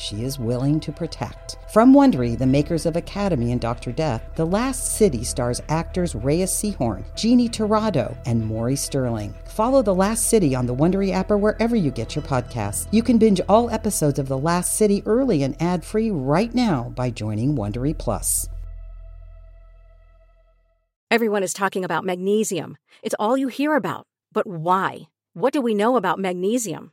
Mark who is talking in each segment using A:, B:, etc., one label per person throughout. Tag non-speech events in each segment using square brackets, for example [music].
A: she is willing to protect. From Wondery, the makers of Academy and Dr. Death, The Last City stars actors Rhea Seehorn, Jeannie Torrado, and Maury Sterling. Follow The Last City on the Wondery app or wherever you get your podcasts. You can binge all episodes of The Last City early and ad-free right now by joining Wondery Plus.
B: Everyone is talking about magnesium. It's all you hear about. But why? What do we know about magnesium?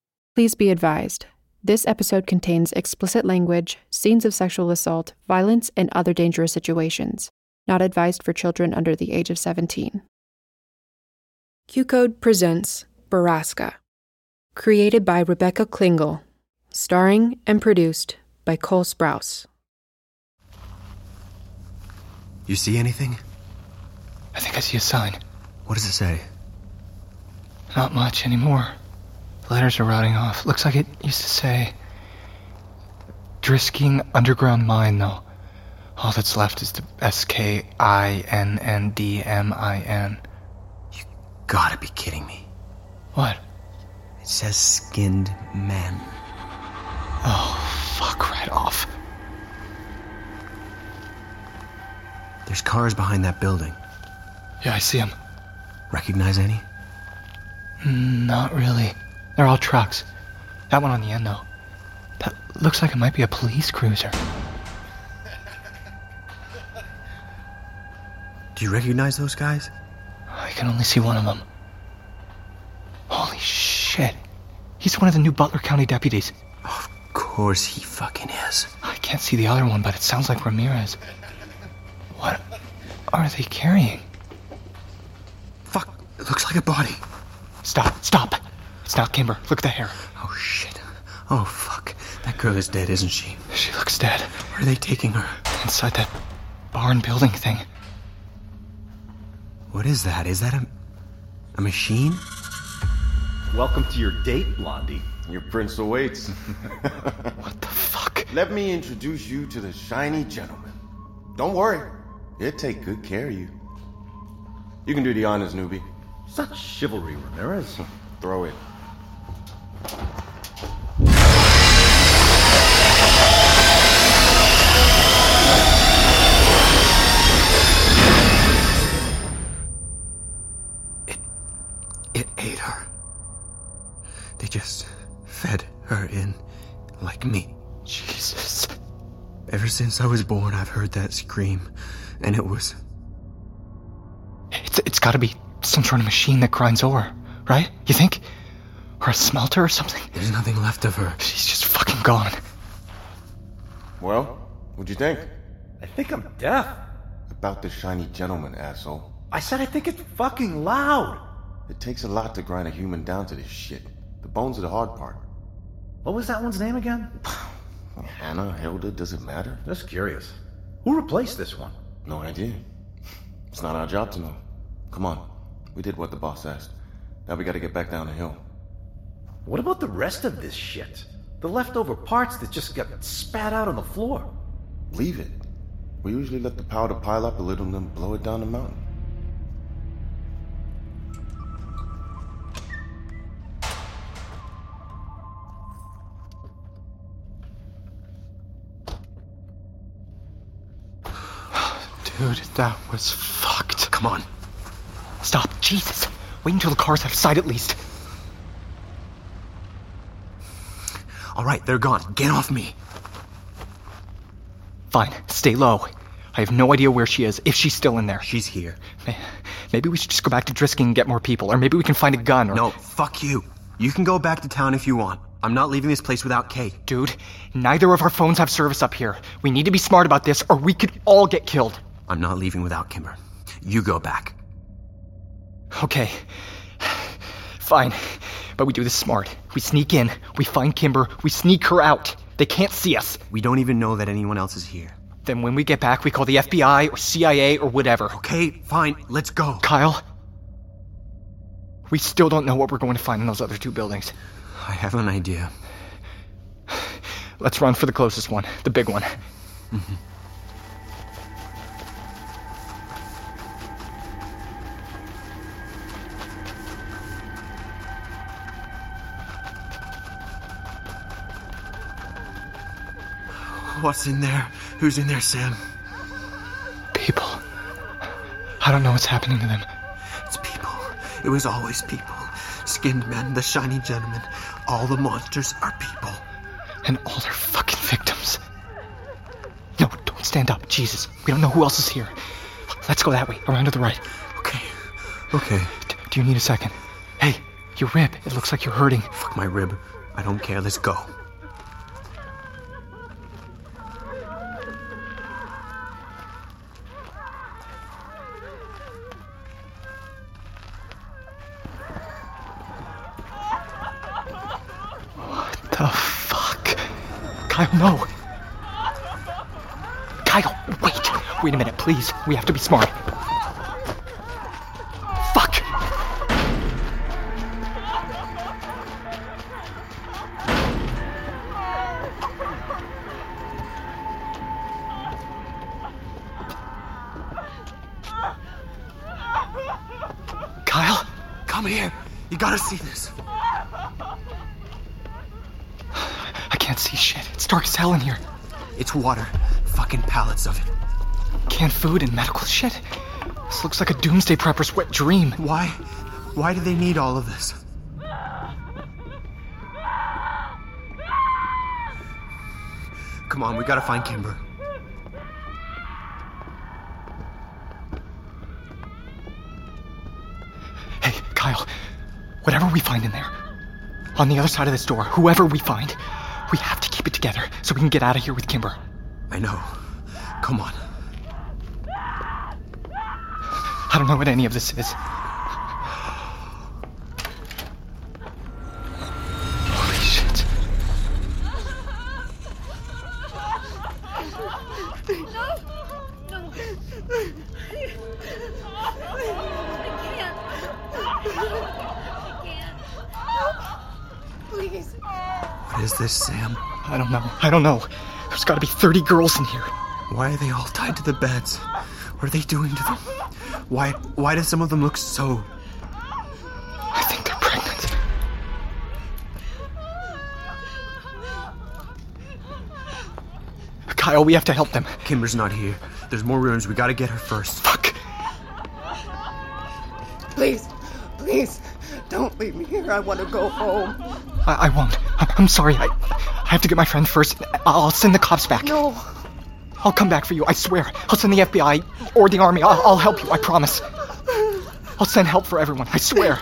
C: Please be advised this episode contains explicit language, scenes of sexual assault, violence, and other dangerous situations. Not advised for children under the age of 17. QCODE presents Borrasca. Created by Rebecca Klingel. Starring and produced by Cole Sprouse.
D: You see anything?
E: I think I see a sign.
D: What does it say?
E: Not much anymore. Letters are rotting off. Looks like it used to say Drisking Underground Mine, though. All that's left is the S K I N N D M I N.
D: You gotta be kidding me.
E: What?
D: It says skinned men.
E: Oh, fuck right off.
D: There's cars behind that building.
E: Yeah, I see them.
D: Recognize any?
E: Not really. They're all trucks. That one on the end, though. That looks like it might be a police cruiser. [laughs]
D: Do you recognize those guys?
E: I can only see one of them. Holy shit. He's one of the new Butler County deputies.
D: Of course he fucking is.
E: I can't see the other one, but it sounds like Ramirez. What are they carrying?
D: Fuck, it looks like a body.
E: Stop, stop. It's not Kimber. Look at the hair.
D: Oh shit. Oh fuck. That girl is dead, isn't she?
E: She looks dead.
D: Where are they taking her?
E: Inside that barn building thing.
D: What is that? Is that a. a machine?
F: Welcome to your date, Blondie. Your prince awaits. [laughs]
E: What the fuck?
F: Let me introduce you to the shiny gentleman. Don't worry, he'll take good care of you. You can do the honors, newbie.
G: Such chivalry, Ramirez.
F: Throw it.
D: It. it ate her. They just fed her in like me.
E: Jesus.
D: Ever since I was born, I've heard that scream, and it was.
E: It's, it's gotta be some sort of machine that grinds ore, right? You think? Or a smelter or something?
D: There's nothing left of her.
E: She's just fucking gone.
F: Well, what'd you think?
G: I think I'm deaf.
F: About the shiny gentleman, asshole.
G: I said I think it's fucking loud.
F: It takes a lot to grind a human down to this shit. The bones are the hard part.
G: What was that one's name again?
F: Hannah, Hilda, does it matter?
G: Just curious. Who replaced this one?
F: No idea. It's not our job to know. Come on. We did what the boss asked. Now we gotta get back down the hill.
G: What about the rest of this shit? The leftover parts that just got spat out on the floor.
F: Leave it. We usually let the powder pile up a little and then blow it down the mountain. [sighs]
E: Dude, that was fucked. Come on. Stop. Jesus. Wait until the car's out of sight at least.
D: All right, they're gone. Get off me.
E: Fine. Stay low. I have no idea where she is, if she's still in there.
D: She's here.
E: Maybe we should just go back to Drisking and get more people, or maybe we can find a gun, or.
D: No, fuck you. You can go back to town if you want. I'm not leaving this place without Kate.
E: Dude, neither of our phones have service up here. We need to be smart about this, or we could all get killed.
D: I'm not leaving without Kimber. You go back.
E: Okay. Fine. But we do this smart. We sneak in, we find Kimber, we sneak her out. They can't see us.
D: We don't even know that anyone else is here.
E: Then when we get back, we call the FBI or CIA or whatever.
D: Okay, fine, let's go.
E: Kyle, we still don't know what we're going to find in those other two buildings.
D: I have an idea.
E: Let's run for the closest one, the big one. Mm-hmm.
D: What's in there? Who's in there, Sam?
E: People. I don't know what's happening to them.
D: It's people. It was always people. Skinned men, the shiny gentlemen. All the monsters are people.
E: And all their fucking victims. No, don't stand up. Jesus, we don't know who else is here. Let's go that way, around to the right.
D: Okay. Okay.
E: D- do you need a second? Hey, your rib. It looks like you're hurting.
D: Fuck my rib. I don't care. Let's go.
E: The fuck? Kyle, no. Kyle, wait. Wait a minute, please. We have to be smart. Fuck. Kyle?
D: Come here. You gotta see this.
E: I can't see shit. It's dark as hell in here.
D: It's water. Fucking pallets of it.
E: Canned food and medical shit. This looks like a doomsday prepper's wet dream.
D: Why? Why do they need all of this? Come on, we gotta find Kimber.
E: Hey, Kyle, whatever we find in there, on the other side of this door, whoever we find, we have to keep it together so we can get out of here with Kimber.
D: I know. Come on.
E: I don't know what any of this is. Holy shit.
H: Please.
D: What is this, Sam?
E: I don't know. I don't know. There's gotta be 30 girls in here.
D: Why are they all tied to the beds? What are they doing to them? Why why do some of them look so
E: I think they're pregnant. Kyle, we have to help them.
D: Kimber's not here. There's more rooms. We gotta get her first.
E: Fuck.
H: Please. Please. Don't leave me here. I want to go home.
E: I, I won't. I, I'm sorry. I, I have to get my friend first. I'll, I'll send the cops back.
H: No.
E: I'll come back for you. I swear. I'll send the FBI or the army. I'll, I'll help you. I promise. I'll send help for everyone. I swear.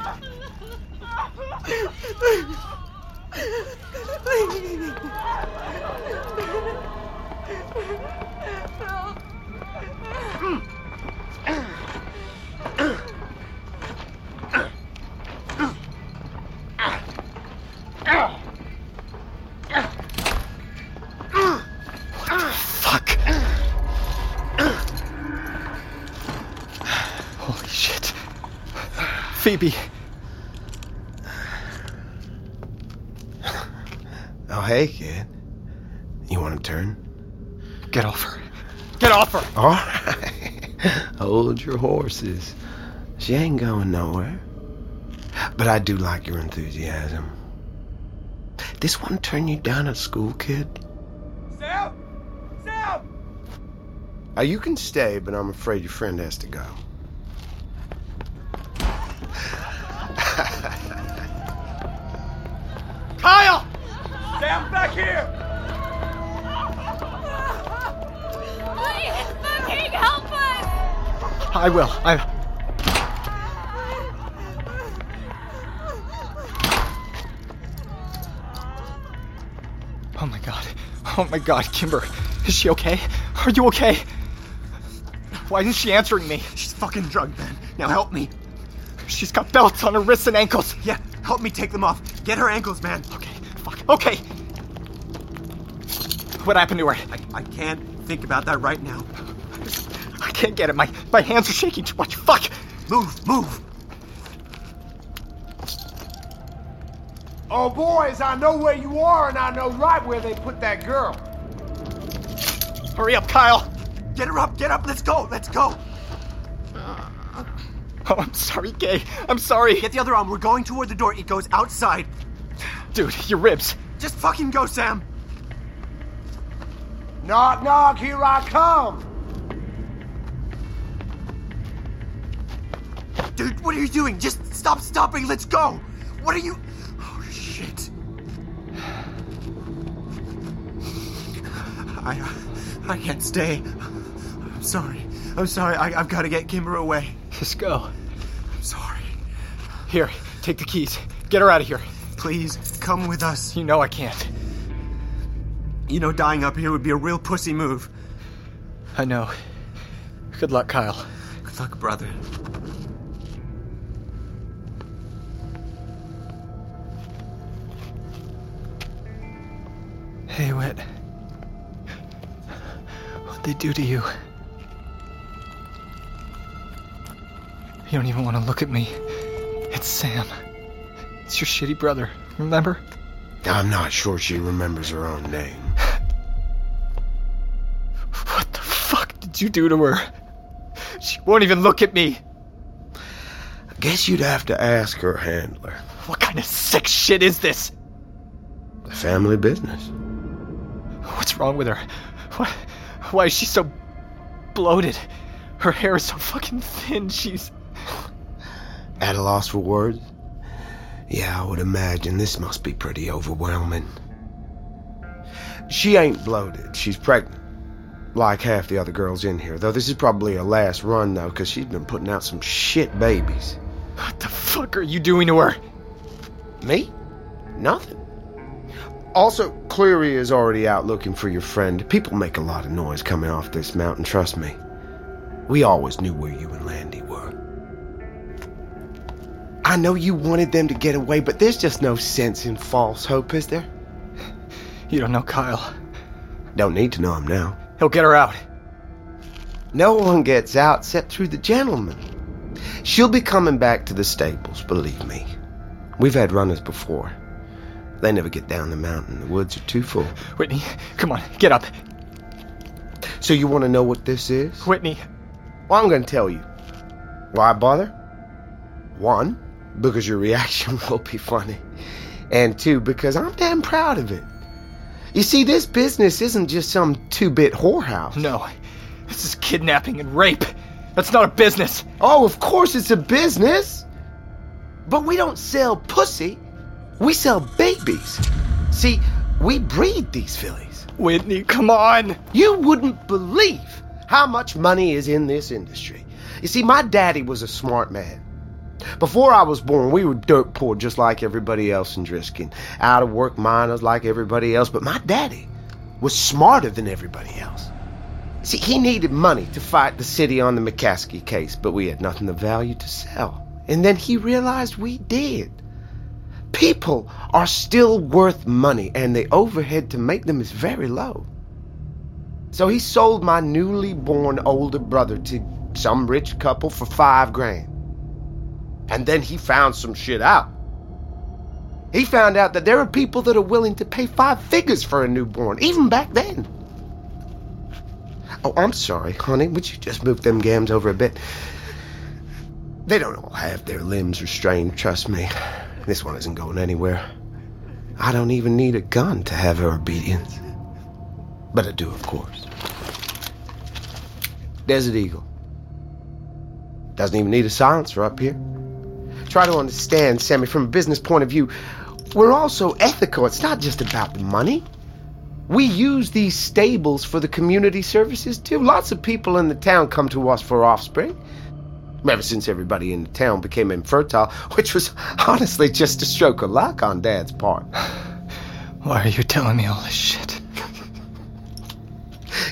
E: [laughs] Phoebe.
F: Oh, hey, kid. You want to turn?
E: Get off her. Get off her!
F: All right. [laughs] Hold your horses. She ain't going nowhere. But I do like your enthusiasm. This one turn you down at school, kid?
I: Sam! Sam!
F: Uh, you can stay, but I'm afraid your friend has to go.
E: Kyle!
I: Sam, back here!
J: Please, fucking help us!
E: I will. I. Oh my god. Oh my god, Kimber. Is she okay? Are you okay? Why isn't she answering me?
K: She's fucking drugged, man. Now help me.
E: She's got belts on her wrists and ankles.
K: Yeah, help me take them off. Get her ankles, man.
E: Okay, fuck. Okay. What happened to her?
K: I, I can't think about that right now.
E: I can't get it. My my hands are shaking too much. Fuck.
K: Move, move.
I: Oh, boys, I know where you are, and I know right where they put that girl.
E: Hurry up, Kyle.
K: Get her up, get up. Let's go, let's go.
E: Oh, I'm sorry, Gay. I'm sorry.
K: Get the other arm. We're going toward the door. It goes outside.
E: Dude, your ribs.
K: Just fucking go, Sam.
I: Knock, knock, here I come.
K: Dude, what are you doing? Just stop stopping. Let's go. What are you. Oh, shit. I. I can't stay. I'm sorry. I'm sorry. I, I've got to get Kimber away.
E: Just go.
K: I'm sorry.
E: Here, take the keys. Get her out of here.
K: Please, come with us.
E: You know I can't.
K: You know, dying up here would be a real pussy move.
E: I know. Good luck, Kyle.
K: Good luck, brother.
E: Hey, Whit. What'd they do to you? You don't even want to look at me. It's Sam. It's your shitty brother, remember?
F: I'm not sure she remembers her own name.
E: What the fuck did you do to her? She won't even look at me.
F: I guess you'd have to ask her handler.
E: What kind of sick shit is this?
F: The family business.
E: What's wrong with her? What? Why is she so bloated? Her hair is so fucking thin. She's.
F: At a loss for words? Yeah, I would imagine this must be pretty overwhelming. She ain't bloated. She's pregnant. Like half the other girls in here. Though this is probably her last run, though, because she's been putting out some shit babies.
E: What the fuck are you doing to her?
F: Me? Nothing. Also, Cleary is already out looking for your friend. People make a lot of noise coming off this mountain, trust me. We always knew where you and were. I know you wanted them to get away, but there's just no sense in false hope, is there?
E: You don't know Kyle.
F: Don't need to know him now.
E: He'll get her out.
F: No one gets out except through the gentleman. She'll be coming back to the stables, believe me. We've had runners before. They never get down the mountain. The woods are too full.
E: Whitney, come on, get up.
F: So you want to know what this is?
E: Whitney.
F: Well, I'm going to tell you. Why bother? One, because your reaction [laughs] will be funny. And two, because I'm damn proud of it. You see, this business isn't just some two bit whorehouse.
E: No, this is kidnapping and rape. That's not a business.
F: Oh, of course it's a business. But we don't sell pussy, we sell babies. See, we breed these fillies.
E: Whitney, come on.
F: You wouldn't believe how much money is in this industry. You see, my daddy was a smart man. Before I was born, we were dirt poor just like everybody else in Drisking. Out of work miners like everybody else, but my daddy was smarter than everybody else. See, he needed money to fight the city on the McCaskey case, but we had nothing of value to sell. And then he realized we did. People are still worth money, and the overhead to make them is very low. So he sold my newly born older brother to some rich couple for five grand. And then he found some shit out. He found out that there are people that are willing to pay five figures for a newborn, even back then. Oh, I'm sorry, honey. Would you just move them gams over a bit? They don't all have their limbs restrained, trust me. This one isn't going anywhere. I don't even need a gun to have her obedience. But I do, of course. Desert Eagle. Doesn't even need a silencer up here. Try to understand, Sammy, from a business point of view, we're also ethical. It's not just about the money. We use these stables for the community services too. Lots of people in the town come to us for offspring. Ever since everybody in the town became infertile, [laughs] which was honestly just a stroke of luck on Dad's part. [sighs]
E: Why are you telling me all this shit? [laughs]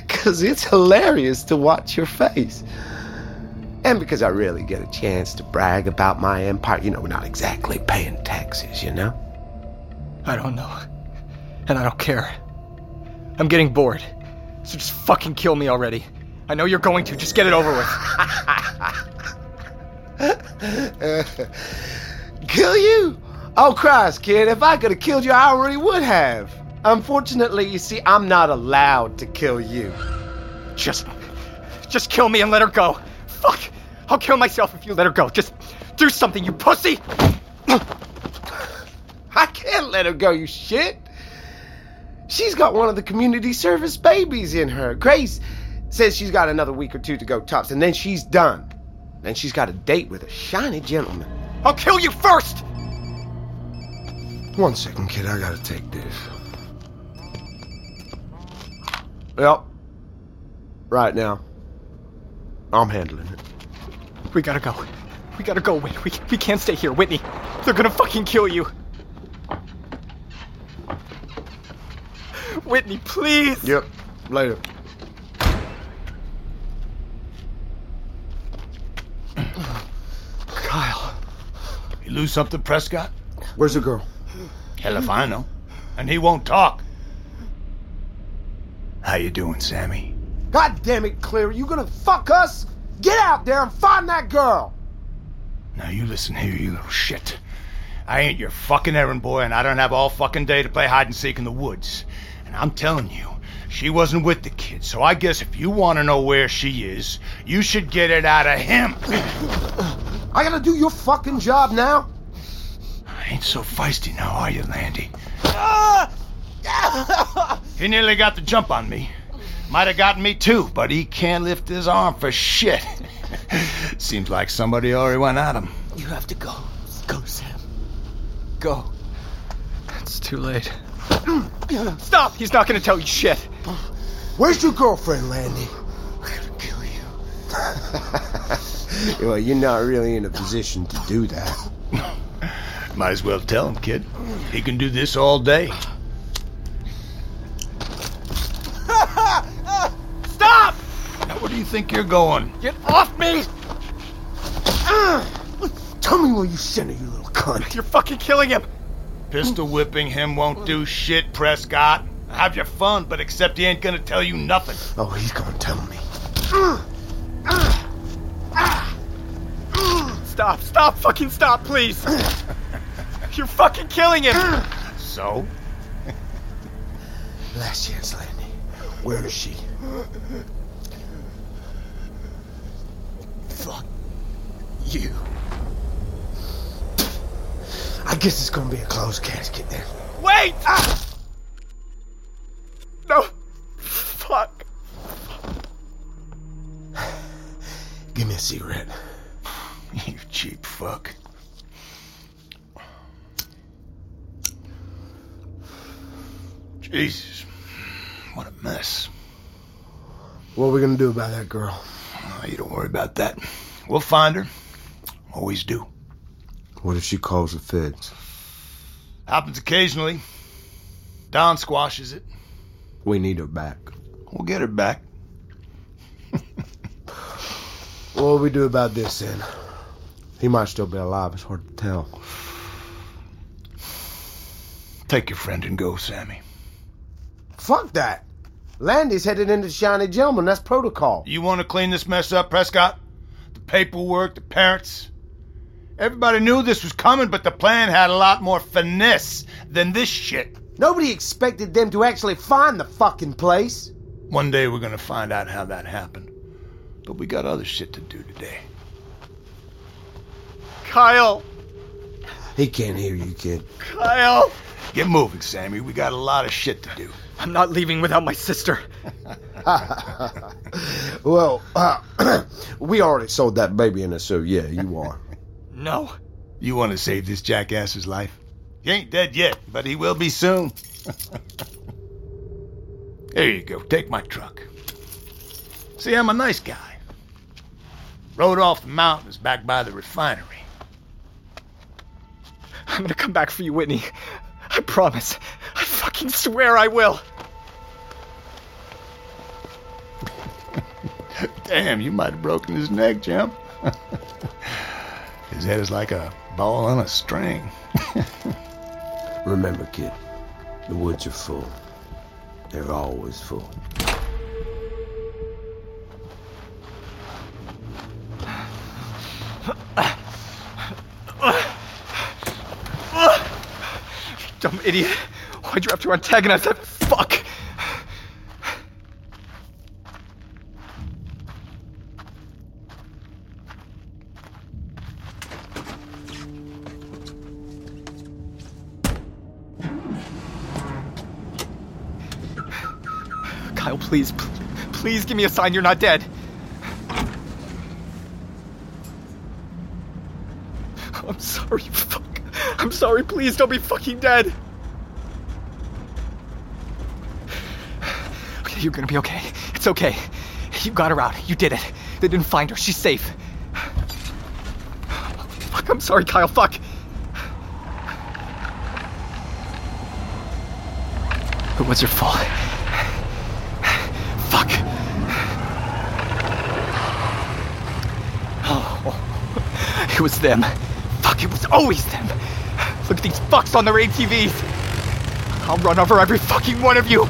F: Because it's hilarious to watch your face. And because I really get a chance to brag about my empire. You know, we're not exactly paying taxes, you know?
E: I don't know. And I don't care. I'm getting bored. So just fucking kill me already. I know you're going to. Just get it over
F: with. [laughs] Kill you? Oh, Christ, kid. If I could have killed you, I already would have. Unfortunately, you see, I'm not allowed to kill you.
E: Just. Just kill me and let her go. Fuck! I'll kill myself if you let her go. Just do something, you pussy!
F: I can't let her go, you shit. She's got one of the community service babies in her. Grace says she's got another week or two to go tops, and then she's done. Then she's got a date with a shiny gentleman.
E: I'll kill you first!
F: One second, kid. I gotta take this. Yep. Right now. I'm handling it.
E: We gotta go. We gotta go, Whitney. We, we can't stay here, Whitney. They're gonna fucking kill you. Whitney, please.
F: Yep. Later. [clears throat]
E: Kyle.
L: You lose something, Prescott?
F: Where's the girl?
L: Hell if I know. And he won't talk. How you doing, Sammy?
F: God damn it, Clear. You gonna fuck us? Get out there and find that girl!
L: Now you listen here, you little shit. I ain't your fucking errand boy, and I don't have all fucking day to play hide and seek in the woods. And I'm telling you, she wasn't with the kid, so I guess if you want to know where she is, you should get it out of him.
F: I gotta do your fucking job now?
L: I Ain't so feisty now, are you, Landy? Ah! he nearly got the jump on me. Might have gotten me too, but he can't lift his arm for shit. [laughs] Seems like somebody already went at him.
H: You have to go. Go, Sam.
E: Go. It's too late. [clears throat] Stop! He's not gonna tell you shit.
F: Where's your girlfriend, Landy?
H: I'm gonna kill
F: you. [laughs] well, you're not really in a position to do that. [laughs]
L: Might as well tell him, kid. He can do this all day.
E: Stop!
L: Now, where do you think you're going?
E: Get off me! Ah!
F: Tell me where you sent her, you little cunt.
E: You're fucking killing him.
L: Pistol whipping him won't do shit, Prescott. Have your fun, but except he ain't gonna tell you nothing.
F: Oh, he's gonna tell me.
E: Stop, stop, fucking stop, please. You're fucking killing him.
L: So?
F: Last chance, Landy. Where is she?
H: You.
F: I guess it's gonna be a closed casket then.
E: Wait! Ah! No. Fuck.
F: Give me a cigarette. [laughs]
L: You cheap fuck. Jesus. What a mess.
F: What are we gonna do about that girl?
L: Oh, you don't worry about that. We'll find her. Always do.
F: What if she calls the feds?
L: Happens occasionally. Don squashes it.
F: We need her back.
L: We'll get her back. [laughs]
F: what will we do about this then? He might still be alive. It's hard to tell.
L: Take your friend and go, Sammy.
F: Fuck that. Landy's headed into Shiny Gentleman. That's protocol.
L: You want to clean this mess up, Prescott? The paperwork, the parents. Everybody knew this was coming, but the plan had a lot more finesse than this shit.
F: Nobody expected them to actually find the fucking place.
L: One day we're gonna find out how that happened. But we got other shit to do today.
E: Kyle!
F: He can't hear you, kid.
E: Kyle!
L: Get moving, Sammy. We got a lot of shit to do.
E: I'm not leaving without my sister. [laughs]
F: well, uh, [clears throat] we already sold that baby in us, so yeah, you are.
E: No.
L: You want to save this jackass's life? He ain't dead yet, but he will be soon. [laughs] there you go. Take my truck. See, I'm a nice guy. Rode off the mountains back by the refinery.
E: I'm gonna come back for you, Whitney. I promise. I fucking swear I will. [laughs]
L: Damn, you might have broken his neck, Jim. [laughs] his head is like a ball on a string. [laughs]
F: Remember, kid, the woods are full. They're always full.
E: Dumb idiot. Why'd you have to antagonize that fuck? Kyle, please, please give me a sign you're not dead. I'm sorry, fuck. I'm sorry, please don't be fucking dead. Okay, you're gonna be okay. It's okay. You got her out. You did it. They didn't find her. She's safe. Fuck, I'm sorry, Kyle. Fuck. The woods are full. Fuck. Oh, it was them. Fuck, it was always them. Look at these fucks on their ATVs. I'll run over every fucking one of you.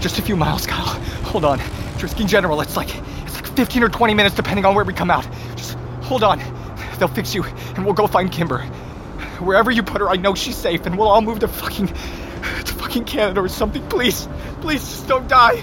E: Just a few miles, Kyle. Hold on. Drisking General, it's like it's like 15 or 20 minutes depending on where we come out. Just hold on. They'll fix you, and we'll go find Kimber. Wherever you put her, I know she's safe, and we'll all move to fucking to fucking Canada or something. Please, please, just don't die.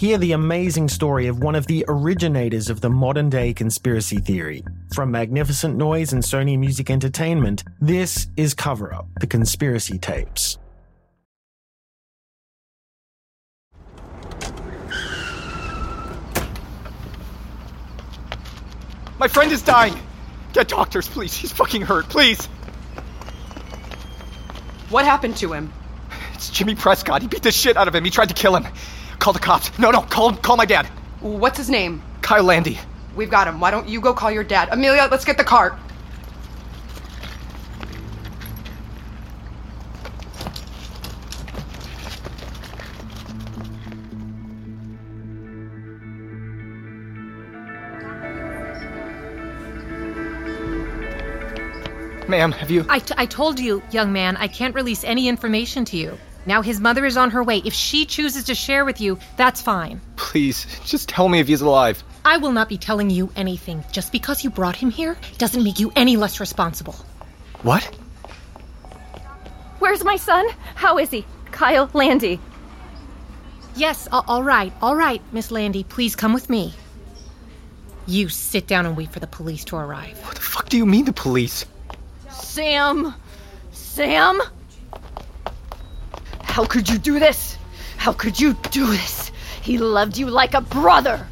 M: Hear the amazing story of one of the originators of the modern day conspiracy theory. From Magnificent Noise and Sony Music Entertainment, this is Cover Up The Conspiracy Tapes.
E: My friend is dying. Get doctors, please. He's fucking hurt, please.
N: What happened to him?
E: It's Jimmy Prescott. He beat the shit out of him. He tried to kill him. Call the cops. No, no, call call my dad.
N: What's his name?
E: Kyle Landy.
N: We've got him. Why don't you go call your dad? Amelia, let's get the cart.
E: Ma'am, have you.
O: I, t- I told you, young man, I can't release any information to you. Now his mother is on her way. If she chooses to share with you, that's fine.
E: Please, just tell me if he's alive.
O: I will not be telling you anything. Just because you brought him here doesn't make you any less responsible.
E: What?
J: Where's my son? How is he? Kyle Landy.
O: Yes, a- all right, all right, Miss Landy. Please come with me. You sit down and wait for the police to arrive.
E: What the fuck do you mean, the police?
J: Sam! Sam! How could you do this? How could you do this? He loved you like a brother!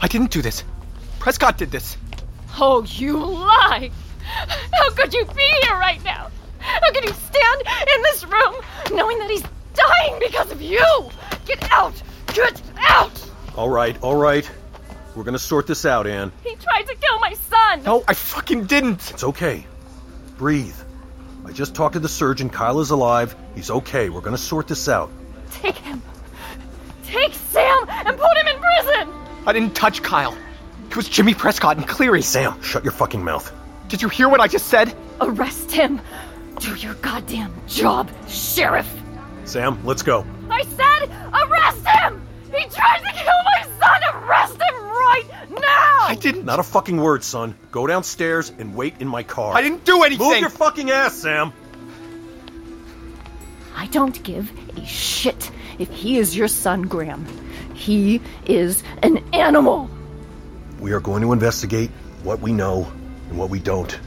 E: I didn't do this. Prescott did this.
J: Oh, you lie! How could you be here right now? How could you stand in this room knowing that he's dying because of you? Get out! Get out!
P: All right, all right. We're gonna sort this out, Anne.
J: He tried to kill my son!
E: No, I fucking didn't!
P: It's okay. Breathe. I just talked to the surgeon. Kyle is alive. He's okay. We're gonna sort this out.
J: Take him! Take Sam and put him in prison!
E: I didn't touch Kyle. It was Jimmy Prescott and Cleary.
P: Sam, shut your fucking mouth.
E: Did you hear what I just said?
J: Arrest him! Do your goddamn job, Sheriff!
P: Sam, let's go.
J: I said arrest him! He tried to kill my son! Arrest him right now!
E: I didn't.
P: Not a fucking word, son. Go downstairs and wait in my car.
E: I didn't do anything!
P: Move your fucking ass, Sam!
J: I don't give a shit if he is your son, Graham. He is an animal!
P: We are going to investigate what we know and what we don't.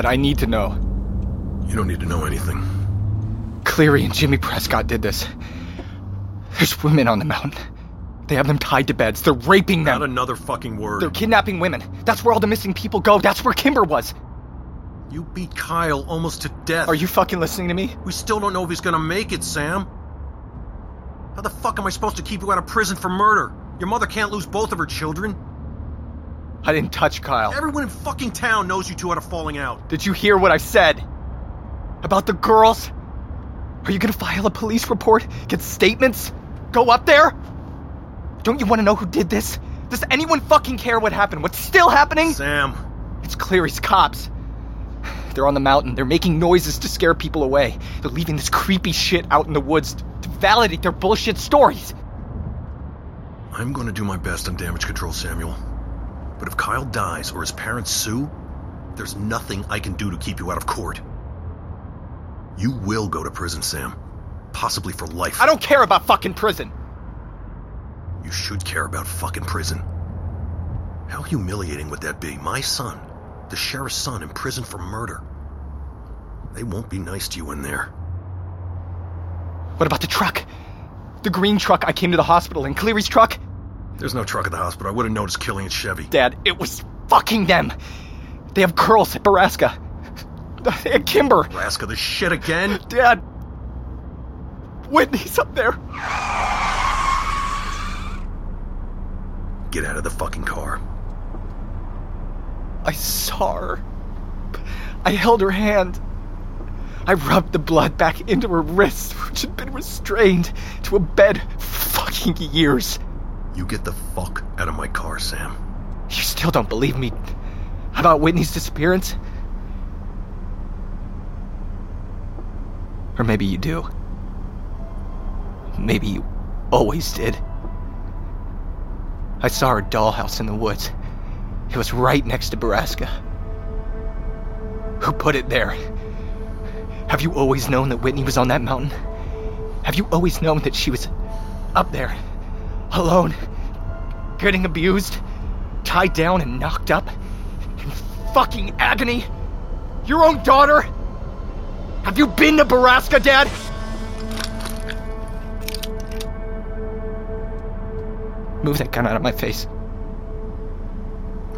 E: Dad, I need to know.
P: You don't need to know anything.
E: Cleary and Jimmy Prescott did this. There's women on the mountain. They have them tied to beds. They're raping them.
P: Not another fucking word.
E: They're kidnapping women. That's where all the missing people go. That's where Kimber was.
P: You beat Kyle almost to death.
E: Are you fucking listening to me?
P: We still don't know if he's gonna make it, Sam. How the fuck am I supposed to keep you out of prison for murder? Your mother can't lose both of her children.
E: I didn't touch Kyle.
P: Everyone in fucking town knows you two had a falling out.
E: Did you hear what I said? About the girls? Are you gonna file a police report? Get statements? Go up there? Don't you want to know who did this? Does anyone fucking care what happened? What's still happening?
P: Sam.
E: It's Cleary's cops. They're on the mountain. They're making noises to scare people away. They're leaving this creepy shit out in the woods to validate their bullshit stories.
P: I'm gonna do my best on damage control, Samuel. But if Kyle dies or his parents sue, there's nothing I can do to keep you out of court. You will go to prison, Sam. Possibly for life.
E: I don't care about fucking prison.
P: You should care about fucking prison. How humiliating would that be? My son, the sheriff's son, in prison for murder. They won't be nice to you in there.
E: What about the truck? The green truck I came to the hospital in. Cleary's truck?
P: There's no truck at the hospital. I would have noticed Killing and Chevy.
E: Dad, it was fucking them. They have girls at Borrasca. [laughs] Had Kimber.
P: Borrasca, the shit again?
E: Dad. Whitney's up there.
P: Get out of the fucking car.
E: I saw her. I held her hand. I rubbed the blood back into her wrist, which had been restrained to a bed for fucking years.
P: You get the fuck out of my car, Sam.
E: You still don't believe me about Whitney's disappearance? Or maybe you do. Maybe you always did. I saw her dollhouse in the woods. It was right next to Borrasca. Who put it there? Have you always known that Whitney was on that mountain? Have you always known that she was up there, alone, getting abused, tied down and knocked up, in fucking agony? Your own daughter? Have you been to Borrasca, Dad? Move that gun out of my face.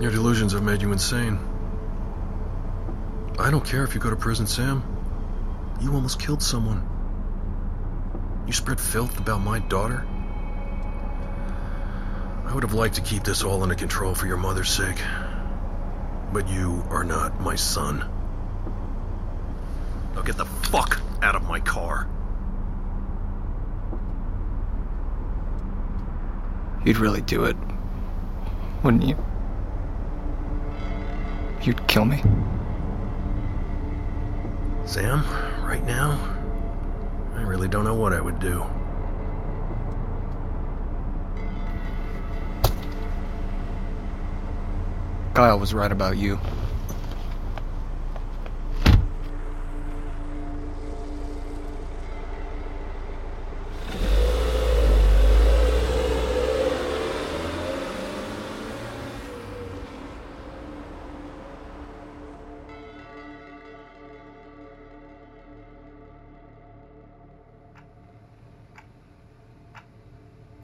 P: Your delusions have made you insane. I don't care if you go to prison, Sam. You almost killed someone. You spread filth about my daughter. I would have liked to keep this all under control for your mother's sake. But you are not my son. Now get the fuck out of my car.
E: You'd really do it, wouldn't you? You'd kill me.
P: Sam, right now, I really don't know what I would do.
E: Kyle was right about you.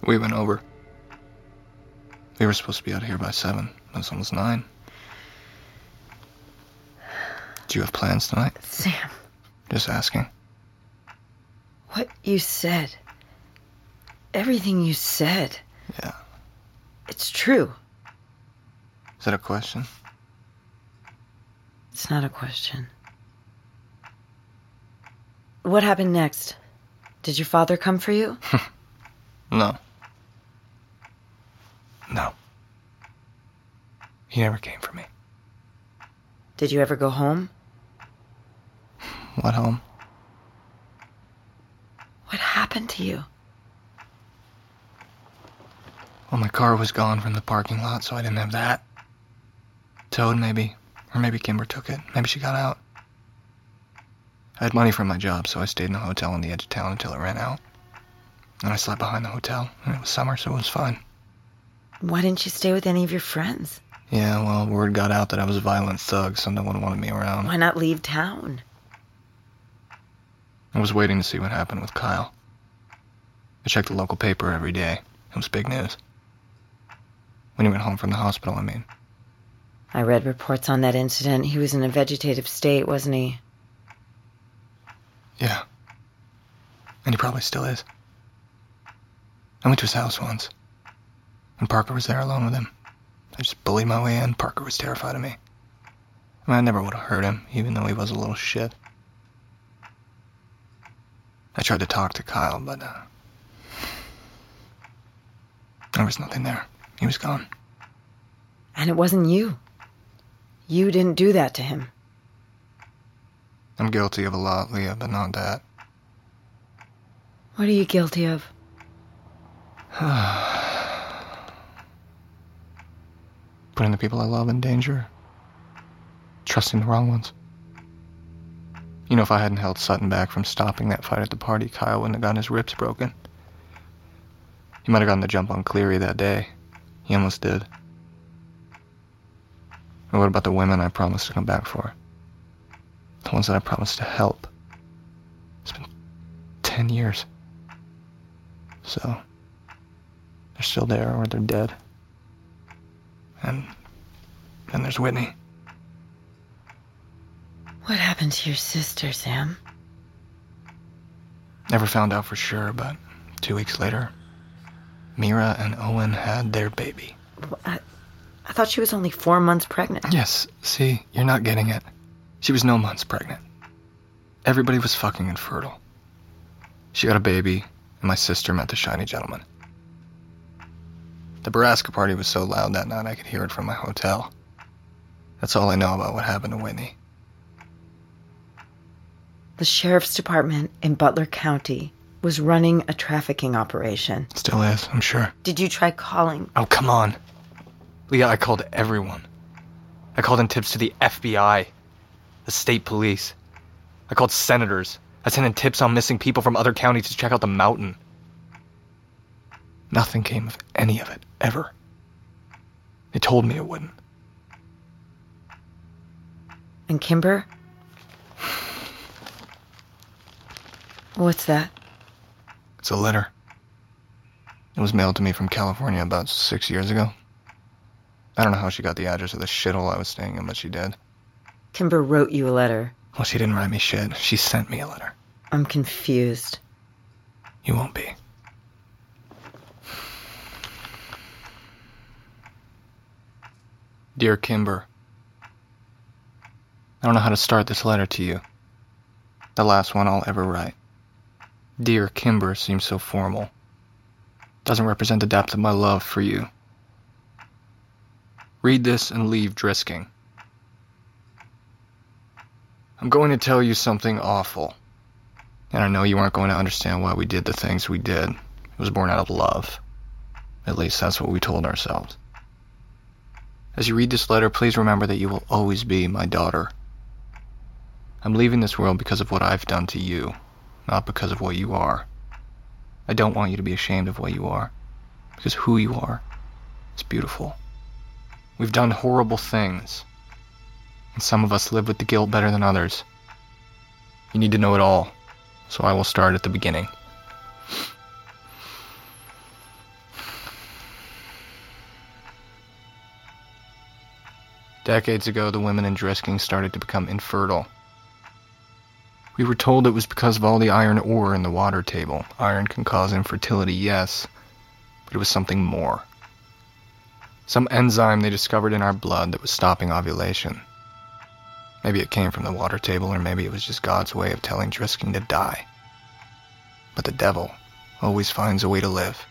E: We went over. We were supposed to be out of here by 7. That's almost nine. Do you have plans tonight?
Q: Sam.
E: Just asking.
Q: What you said. Everything you said.
E: Yeah.
Q: It's true.
E: Is that a question?
Q: It's not a question. What happened next? Did your father come for you? [laughs]
E: no. He never came for me.
Q: Did you ever go home?
E: What home?
Q: What happened to you?
E: Well, my car was gone from the parking lot, so I didn't have that. Towed, maybe. Or maybe Kimber took it. Maybe she got out. I had money from my job, so I stayed in a hotel on the edge of town until it ran out. And I slept behind the hotel, and it was summer, so it was fine.
Q: Why didn't you stay with any of your friends?
E: Yeah, well, word got out that I was a violent thug, so no one wanted me around.
Q: Why not leave town?
E: I was waiting to see what happened with Kyle. I checked the local paper every day. It was big news. When he went home from the hospital, I mean.
Q: I read reports on that incident. He was in a vegetative state, wasn't he?
E: Yeah. And he probably still is. I went to his house once. And Parker was there alone with him. I just bullied my way in. Parker was terrified of me. I, mean, I never would have hurt him, even though he was a little shit. I tried to talk to Kyle, but uh, there was nothing there. He was gone.
Q: And it wasn't you. You didn't do that to him.
E: I'm guilty of a lot, Leah, but not that.
Q: What are you guilty of? [sighs] [sighs] [sighs]
E: Putting the people I love in danger. Trusting the wrong ones. You know, if I hadn't held Sutton back from stopping that fight at the party, Kyle wouldn't have gotten his ribs broken. He might have gotten the jump on Cleary that day. He almost did. And what about the women I promised to come back for? The ones that I promised to help. It's been ten years. So, they're still there or they're dead. And then there's Whitney.
Q: What happened to your sister, Sam?
E: Never found out for sure, but two weeks later, Mira and Owen had their baby.
Q: I, I thought she was only four months pregnant.
E: Yes, see, you're not getting it. She was no months pregnant. Everybody was fucking infertile. She got a baby, and my sister met the shiny gentleman. The Borrasca party was so loud that night I could hear it from my hotel. That's all I know about what happened to Whitney.
Q: The sheriff's department in Butler County was running a trafficking operation.
E: Still is, I'm sure.
Q: Did you try calling?
E: Oh, come on. Leah, I called everyone. I called in tips to the FBI, the state police. I called senators. I sent in tips on missing people from other counties to check out the mountain. Nothing came of any of it, ever. They told me it wouldn't.
Q: And Kimber? What's that?
E: It's a letter. It was mailed to me from California about six years ago. I don't know how she got the address of the shithole I was staying in, but she did.
Q: Kimber wrote you a letter.
E: Well, she didn't write me shit. She sent me a letter.
Q: I'm confused.
E: You won't be. Dear Kimber, I don't know how to start this letter to you. The last one I'll ever write. Dear Kimber seems so formal. Doesn't represent the depth of my love for you. Read this and leave Drisking. I'm going to tell you something awful. And I know you aren't going to understand why we did the things we did. It was born out of love. At least that's what we told ourselves. As you read this letter, please remember that you will always be my daughter. I'm leaving this world because of what I've done to you, not because of what you are. I don't want you to be ashamed of what you are, because who you are is beautiful. We've done horrible things, and some of us live with the guilt better than others. You need to know it all, so I will start at the beginning. Decades ago, the women in Drisking started to become infertile. We were told it was because of all the iron ore in the water table. Iron can cause infertility, yes, but it was something more. Some enzyme they discovered in our blood that was stopping ovulation. Maybe it came from the water table, or maybe it was just God's way of telling Drisking to die. But the devil always finds a way to live.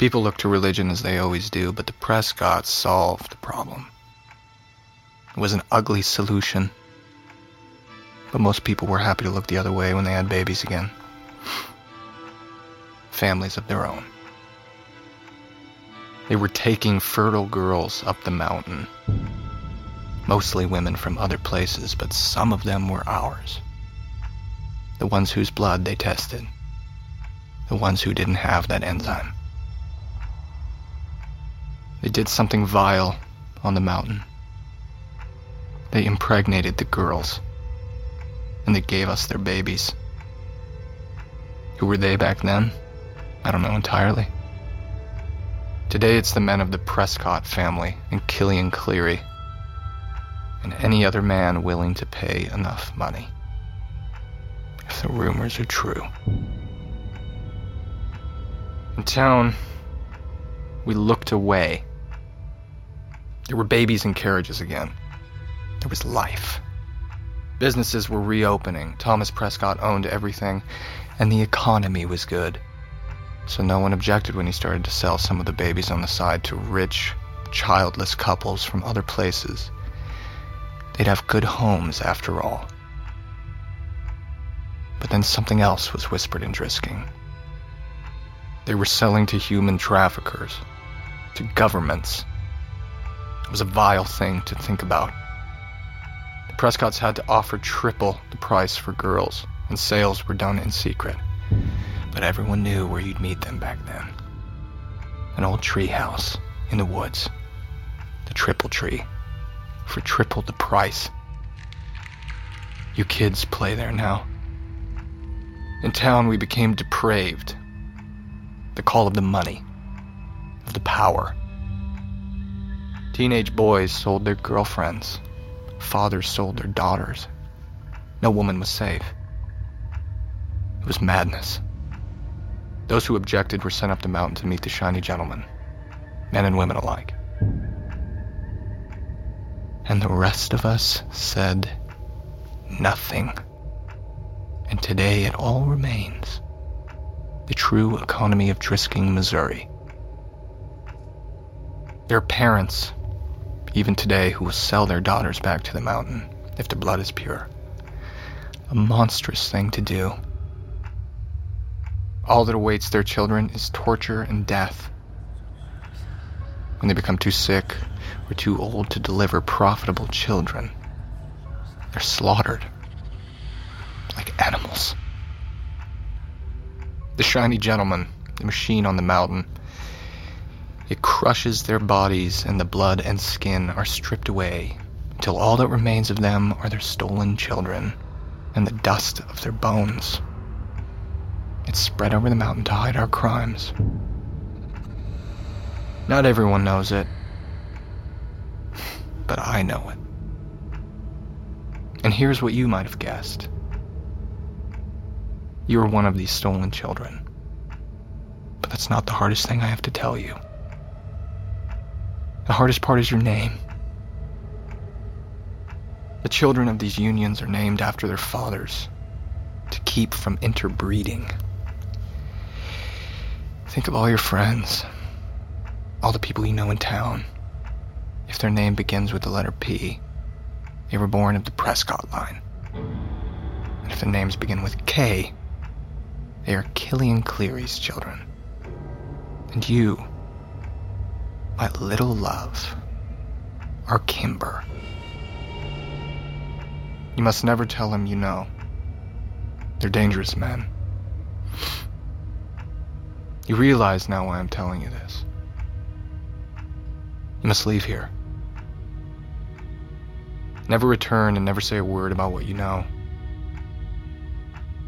E: People look to religion as they always do, but the Prescotts solved the problem. It was an ugly solution, but most people were happy to look the other way when they had babies again. [sighs] Families of their own. They were taking fertile girls up the mountain. Mostly women from other places, but some of them were ours. The ones whose blood they tested. The ones who didn't have that enzyme. They did something vile on the mountain. They impregnated the girls. And they gave us their babies. Who were they back then? I don't know entirely. Today it's the men of the Prescott family and Killian Cleary. And any other man willing to pay enough money. If the rumors are true. In town, we looked away there were babies in carriages again. There was life. Businesses were reopening. Thomas Prescott owned everything, and the economy was good. So no one objected when he started to sell some of the babies on the side to rich, childless couples from other places. They'd have good homes after all. But then something else was whispered in Drisking. They were selling to human traffickers, to governments, it was a vile thing to think about. The Prescotts had to offer triple the price for girls, and sales were done in secret. But everyone knew where you'd meet them back then. An old tree house in the woods. The triple tree. For triple the price. You kids play there now. In town, we became depraved. The call of the money, of the power. Teenage boys sold their girlfriends. Fathers sold their daughters. No woman was safe. It was madness. Those who objected were sent up the mountain to meet the shiny gentleman, men and women alike. And the rest of us said nothing. And today it all remains. The true economy of Drisking, Missouri. Their parents even today, who will sell their daughters back to the mountain if the blood is pure. A monstrous thing to do. All that awaits their children is torture and death. When they become too sick or too old to deliver profitable children, they're slaughtered like animals. The shiny gentleman, the machine on the mountain, it crushes their bodies, and the blood and skin are stripped away until all that remains of them are their stolen children and the dust of their bones. It's spread over the mountain to hide our crimes. Not everyone knows it, but I know it. And here's what you might have guessed you're one of these stolen children. But that's not the hardest thing I have to tell you. The hardest part is your name. The children of these unions are named after their fathers to keep from interbreeding. Think of all your friends, all the people you know in town, if their name begins with the letter P, they were born of the Prescott line. And if their names begin with K, they are Killian Cleary's children. And you, my little love, are Kimber. You must never tell him you know. They're dangerous men. You realize now why I'm telling you this. You must leave here. Never return and never say a word about what you know.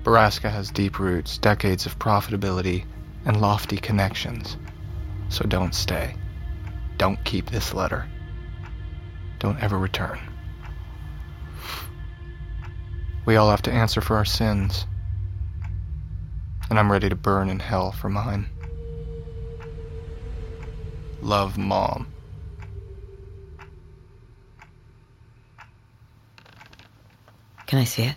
E: Borrasca has deep roots, decades of profitability, and lofty connections. So don't stay. Don't keep this letter. Don't ever return. We all have to answer for our sins. And I'm ready to burn in hell for mine. Love, Mom.
Q: Can I see it?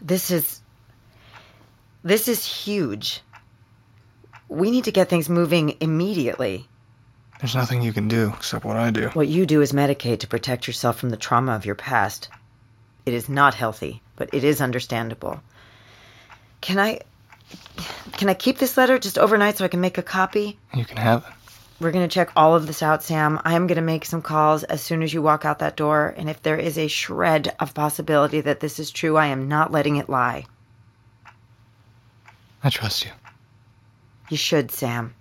Q: This is. This is huge. We need to get things moving immediately.
E: There's nothing you can do except what I do.
Q: What you do is medicate to protect yourself from the trauma of your past. It is not healthy, but it is understandable. Can I. Can I keep this letter just overnight so I can make a copy?
E: You can have it.
Q: We're going to check all of this out, Sam. I am going to make some calls as soon as you walk out that door, and if there is a shred of possibility that this is true, I am not letting it lie.
E: I trust you.
Q: You should, Sam.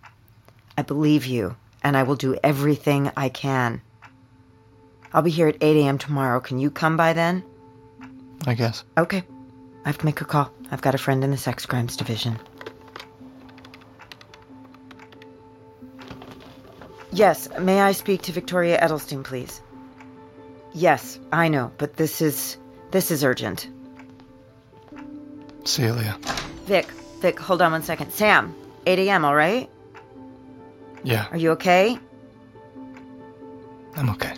Q: I believe you, and I will do everything I can. I'll be here at 8 a.m. tomorrow. Can you come by then?
E: I guess.
Q: Okay. I have to make a call. I've got a friend in the sex crimes division. Yes, may I speak to Victoria Edelstein, please? Yes, I know, but this is this is urgent.
E: Celia.
Q: Vic, Vic, hold on one second. Sam, 8 a.m., all right?
E: Yeah,
Q: Are you okay?
E: I'm okay.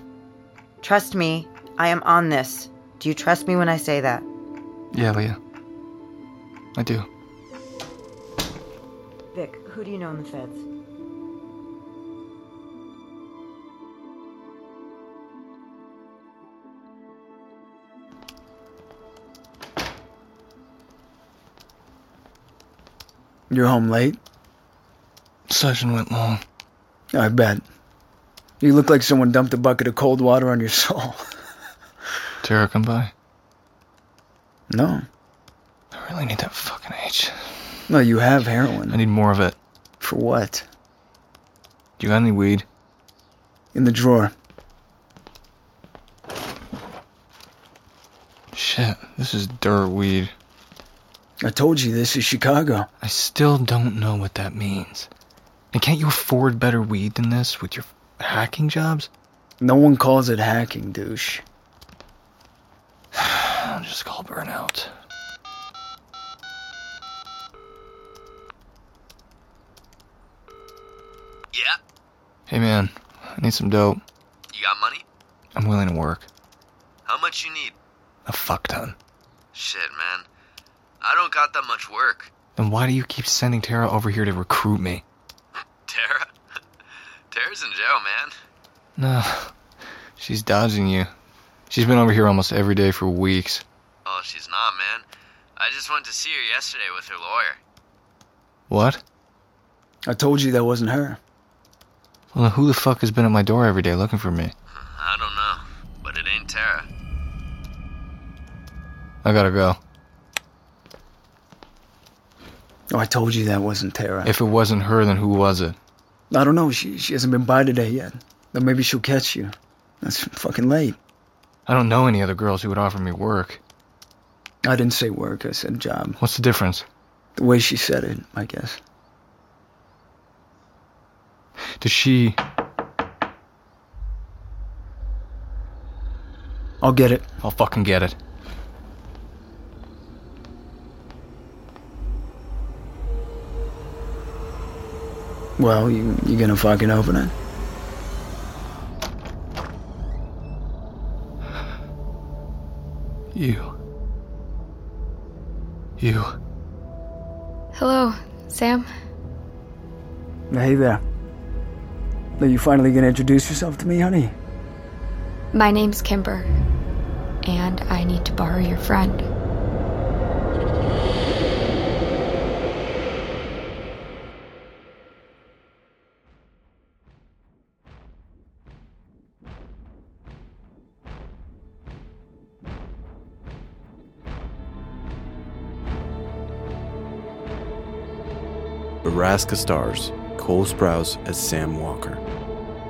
Q: Trust me, I am on this. Do you trust me when I say that?
E: Yeah, Leah. I do.
Q: Vic, who do you know in the feds?
R: You're home late?
E: Session went long.
R: I bet. You look like someone dumped a bucket of cold water on your [laughs] soul.
E: Tara, come by.
R: No.
E: I really need that fucking H.
R: No, you have heroin.
E: I need more of it.
R: For what?
E: Do you got any weed?
R: In the drawer.
E: Shit, this is dirt weed.
R: I told you this is Chicago.
E: I still don't know what that means. And can't you afford better weed than this with your hacking jobs?
R: No one calls it hacking, douche. [sighs]
E: I'll just call burnout.
S: Yeah?
E: Hey man, I need some dope.
S: You got money?
E: I'm willing to work.
S: How much you need?
E: A fuck ton.
S: Shit, man. I don't got that much work.
E: Then why do you keep sending Tara over here to recruit me? [laughs]
S: Tara? [laughs] Tara's in jail, man.
E: No, she's dodging you. She's been over here almost every day for weeks.
S: Oh, she's not, man. I just went to see her yesterday with her lawyer.
E: What?
R: I told you that wasn't her.
E: Well, then who the fuck has been at my door every day looking for me?
S: I don't know, but it ain't Tara.
E: I gotta go.
R: Oh, I told you that wasn't Tara.
E: If it wasn't her, then who was it?
R: I don't know. She she hasn't been by today yet. Then maybe she'll catch you. That's fucking late.
E: I don't know any other girls who would offer me work.
R: I didn't say work. I said job.
E: What's the difference?
R: The way she said it, I guess.
E: Does she.
R: I'll get it.
E: I'll fucking get it.
R: Well, you you gonna fucking open it?
E: You. You.
T: Hello, Sam.
R: Hey there. Are you finally gonna introduce yourself to me, honey?
T: My name's Kimber, and I need to borrow your friend.
U: Borrasca stars Cole Sprouse as Sam Walker.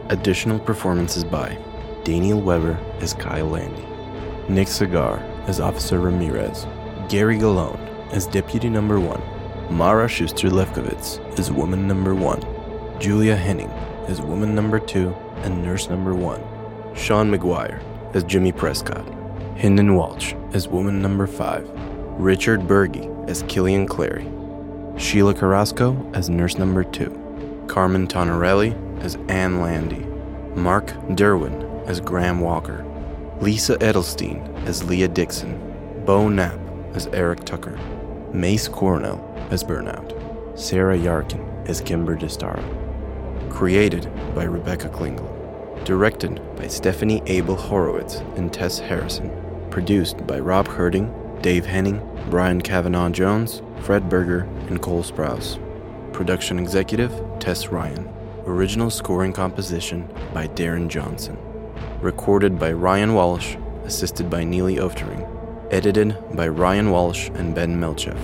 U: Additional performances by Daniel Weber as Kyle Landy, Nick Cigar as Officer Ramirez, Gary Galone as Deputy Number One, Mara Schuster Lefkowitz as Woman Number One, Julia Henning as Woman Number Two and Nurse Number One, Sean McGuire as Jimmy Prescott, Hinden Walsh as Woman Number Five, Richard Berge as Killian Cleary, Sheila Carrasco as Nurse Number Two, Carmen Tonarelli as Anne Landy, Mark Derwin as Graham Walker, Lisa Edelstein as Leah Dixon, Bo Knapp as Eric Tucker, Mace Cornell as Burnout, Sarah Yarkin as Kimber Destaro. Created by Rebecca Klingel. Directed by Stephanie Abel Horowitz and Tess Harrison. Produced by Rob Herting, Dave Henning, Brian Kavanaugh Jones, Fred Berger, and Cole Sprouse. Production executive Tess Ryan. Original scoring composition by Darren Johnson. Recorded by Ryan Walsh, assisted by Neely Oftering. Edited by Ryan Walsh and Ben Melchev.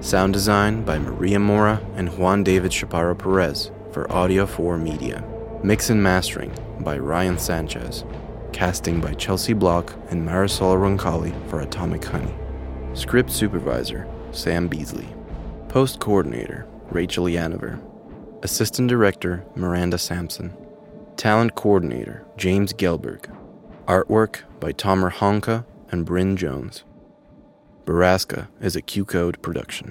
U: Sound design by Maria Mora and Juan David Chaparro Perez for Audio 4 Media. Mix and mastering by Ryan Sanchez. Casting by Chelsea Block and Marisol Roncalli for Atomic Honey. Script supervisor Sam Beasley. Post coordinator Rachel Yanover. Assistant director Miranda Sampson. Talent coordinator James Gelberg. Artwork by Tomer Hanuka and Bryn Jones. Borrasca is a QCODE production.